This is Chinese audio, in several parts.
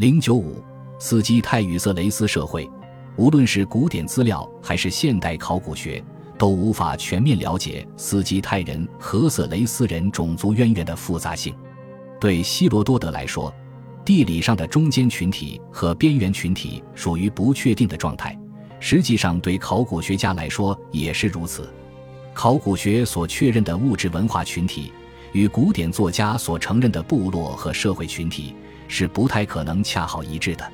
零九五，斯基泰与色雷斯社会，无论是古典资料还是现代考古学，都无法全面了解斯基泰人和色雷斯人种族渊源的复杂性。对希罗多德来说，地理上的中间群体和边缘群体属于不确定的状态。实际上，对考古学家来说也是如此。考古学所确认的物质文化群体，与古典作家所承认的部落和社会群体是不太可能恰好一致的。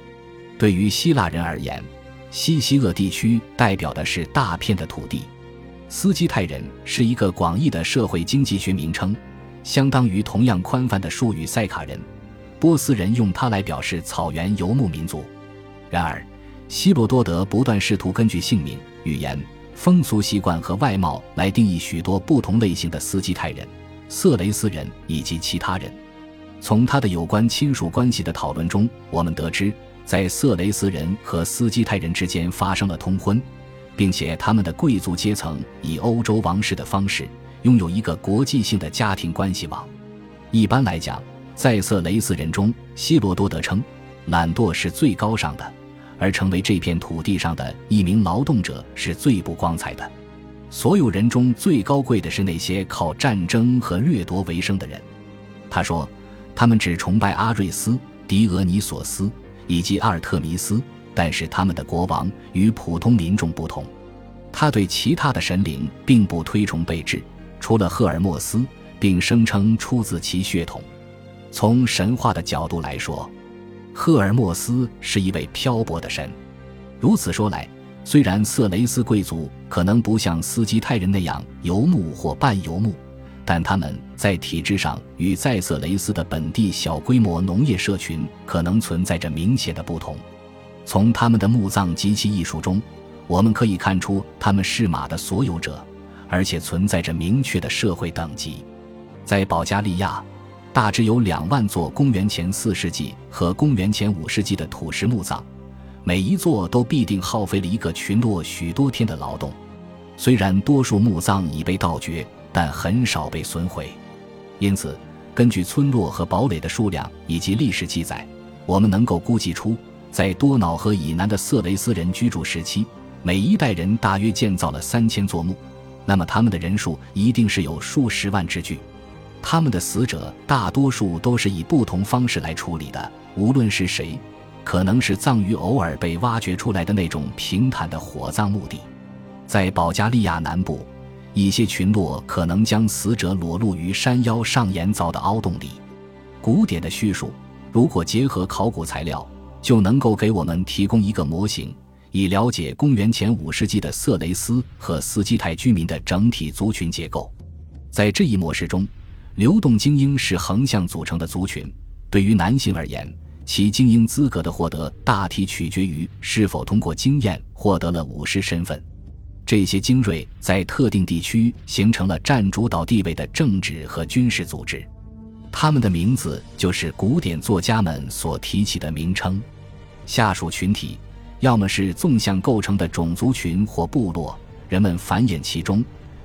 对于希腊人而言，西西厄地区代表的是大片的土地；斯基泰人是一个广义的社会经济学名称，相当于同样宽泛的术语塞卡人。波斯人用它来表示草原游牧民族。然而，希罗多德不断试图根据姓名、语言、风俗习惯和外貌来定义许多不同类型的斯基泰人、色雷斯人以及其他人。从他的有关亲属关系的讨论中，我们得知，在色雷斯人和斯基泰人之间发生了通婚，并且他们的贵族阶层以欧洲王室的方式拥有一个国际性的家庭关系网。一般来讲，在色雷斯人中，希罗多德称，懒惰是最高尚的。而成为这片土地上的一名劳动者是最不光彩的。所有人中最高贵的是那些靠战争和掠夺为生的人。他说，他们只崇拜阿瑞斯、狄俄尼索斯以及阿尔特弥斯，但是他们的国王与普通民众不同。他对其他的神灵并不推崇备至，除了赫尔墨斯，并声称出自其血统。从神话的角度来说。赫尔墨斯是一位漂泊的神。如此说来，虽然色雷斯贵族可能不像斯基泰人那样游牧或半游牧，但他们在体制上与在色雷斯的本地小规模农业社群可能存在着明显的不同。从他们的墓葬及其艺术中，我们可以看出他们是马的所有者，而且存在着明确的社会等级。在保加利亚。大致有两万座公元前四世纪和公元前五世纪的土石墓葬，每一座都必定耗费了一个群落许多天的劳动。虽然多数墓葬已被盗掘，但很少被损毁。因此，根据村落和堡垒的数量以及历史记载，我们能够估计出，在多瑙河以南的色雷斯人居住时期，每一代人大约建造了三千座墓。那么，他们的人数一定是有数十万之巨。他们的死者大多数都是以不同方式来处理的，无论是谁，可能是葬于偶尔被挖掘出来的那种平坦的火葬墓地。在保加利亚南部，一些群落可能将死者裸露于山腰上岩凿的凹洞里。古典的叙述，如果结合考古材料，就能够给我们提供一个模型，以了解公元前五世纪的色雷斯和斯基泰居民的整体族群结构。在这一模式中。流动精英是横向组成的族群，对于男性而言，其精英资格的获得大体取决于是否通过经验获得了武士身份。这些精锐在特定地区形成了占主导地位的政治和军事组织，他们的名字就是古典作家们所提起的名称。下属群体要么是纵向构成的种族群或部落，人们繁衍其中。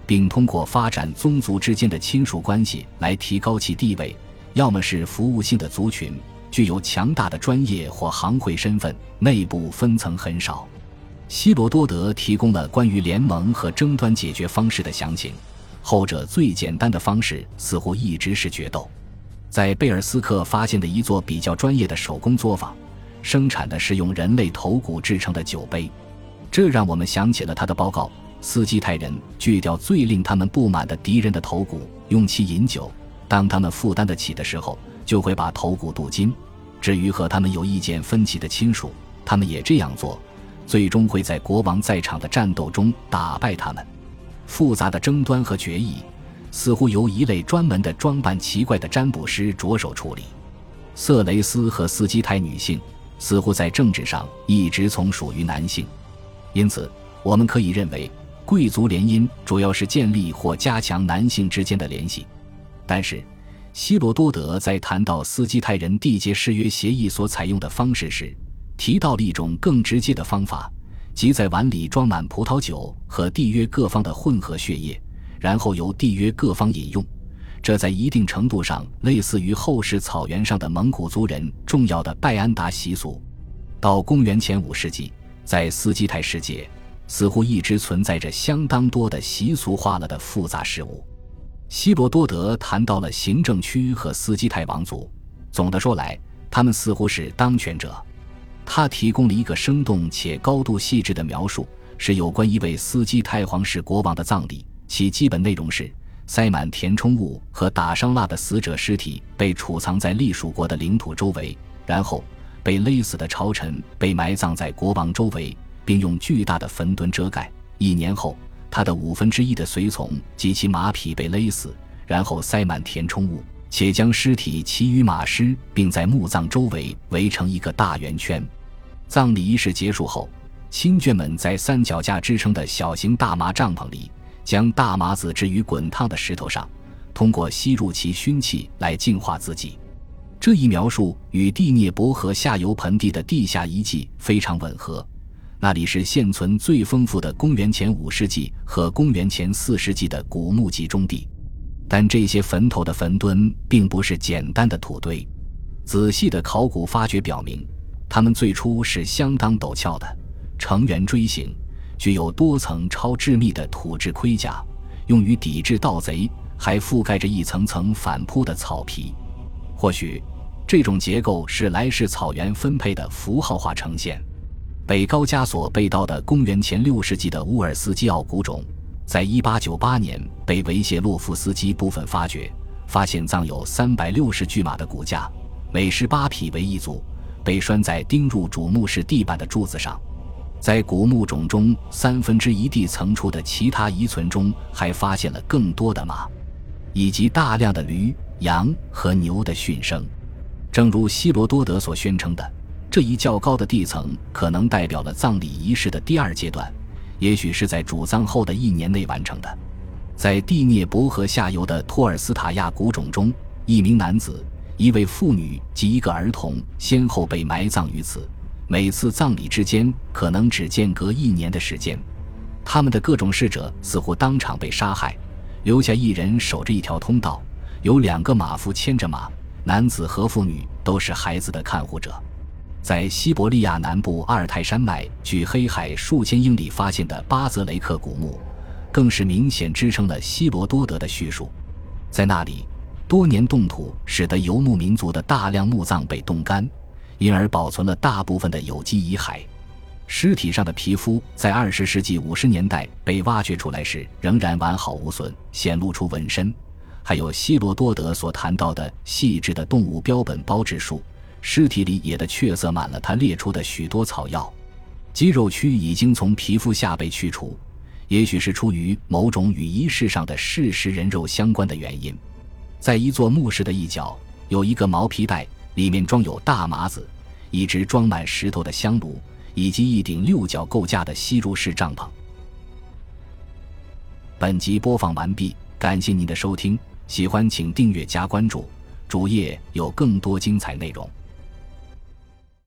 并通过发展宗族之间的亲属关系来提高其地位，要么是服务性的族群，具有强大的专业或行会身份，内部分层很少。希罗多德提供了关于联盟和争端解决方式的详情，后者最简单的方式似乎一直是决斗。在贝尔斯克发现的一座比较专业的手工作坊，生产的是用人类头骨制成的酒杯，这让我们想起了他的报告。斯基泰人锯掉最令他们不满的敌人的头骨，用其饮酒。当他们负担得起的时候，就会把头骨镀金。至于和他们有意见分歧的亲属，他们也这样做，最终会在国王在场的战斗中打败他们。复杂的争端和决议似乎由一类专门的装扮奇怪的占卜师着手处理。色雷斯和斯基泰女性似乎在政治上一直从属于男性，因此我们可以认为。贵族联姻主要是建立或加强男性之间的联系，但是希罗多德在谈到斯基泰人缔结誓约协议所采用的方式时，提到了一种更直接的方法，即在碗里装满葡萄酒和缔约各方的混合血液，然后由缔约各方饮用，这在一定程度上类似于后世草原上的蒙古族人重要的拜安达习俗。到公元前五世纪，在斯基泰世界，似乎一直存在着相当多的习俗化了的复杂事物。希罗多德谈到了行政区和斯基泰王族，总的说来，他们似乎是当权者。他提供了一个生动且高度细致的描述，是有关一位斯基泰皇室国王的葬礼。其基本内容是：塞满填充物和打伤蜡的死者尸体被储藏在隶属国的领土周围，然后被勒死的朝臣被埋葬在国王周围，并用巨大的坟墩遮盖。一年后，他的五分之一的随从及其马匹被勒死，然后塞满填充物，且将尸体骑于马尸，并在墓葬周围围成一个大圆圈。葬礼仪式结束后，亲眷们在三脚架支撑的小型大麻帐篷里。将大麻子置于滚烫的石头上，通过吸入其熏气来净化自己。这一描述与第聂伯河下游盆地的地下遗迹非常吻合。那里是现存最丰富的公元前五世纪和公元前四世纪的古墓集中地。但这些坟头的坟墩并不是简单的土堆，仔细的考古发掘表明，它们最初是相当陡峭的，呈圆锥形。具有多层超致密的土质盔甲，用于抵制盗贼，还覆盖着一层层反铺的草皮。或许，这种结构是来世草原分配的符号化呈现。北高加索被盗的公元前六世纪的乌尔斯基奥古冢，在一八九八年被维谢洛夫斯基部分发掘，发现葬有三百六十具马的骨架，每十八匹为一组，被拴在钉入主墓室地板的柱子上。在古墓冢中三分之一地层处的其他遗存中，还发现了更多的马，以及大量的驴、羊和牛的驯生。正如希罗多德所宣称的，这一较高的地层可能代表了葬礼仪式的第二阶段，也许是在主葬后的一年内完成的。在蒂涅伯河下游的托尔斯塔亚古冢中，一名男子、一位妇女及一个儿童先后被埋葬于此。每次葬礼之间可能只间隔一年的时间，他们的各种逝者似乎当场被杀害，留下一人守着一条通道，有两个马夫牵着马，男子和妇女都是孩子的看护者。在西伯利亚南部阿尔泰山脉距黑海数千英里发现的巴泽雷克古墓，更是明显支撑了希罗多德的叙述。在那里，多年冻土使得游牧民族的大量墓葬被冻干。因而保存了大部分的有机遗骸，尸体上的皮肤在二十世纪五十年代被挖掘出来时仍然完好无损，显露出纹身。还有希罗多德所谈到的细致的动物标本包质术，尸体里也的确塞满了他列出的许多草药。肌肉区已经从皮肤下被去除，也许是出于某种与仪式上的事实人肉相关的原因。在一座墓室的一角有一个毛皮袋。里面装有大麻子，一只装满石头的香炉，以及一顶六角构架的吸入式帐篷。本集播放完毕，感谢您的收听，喜欢请订阅加关注，主页有更多精彩内容。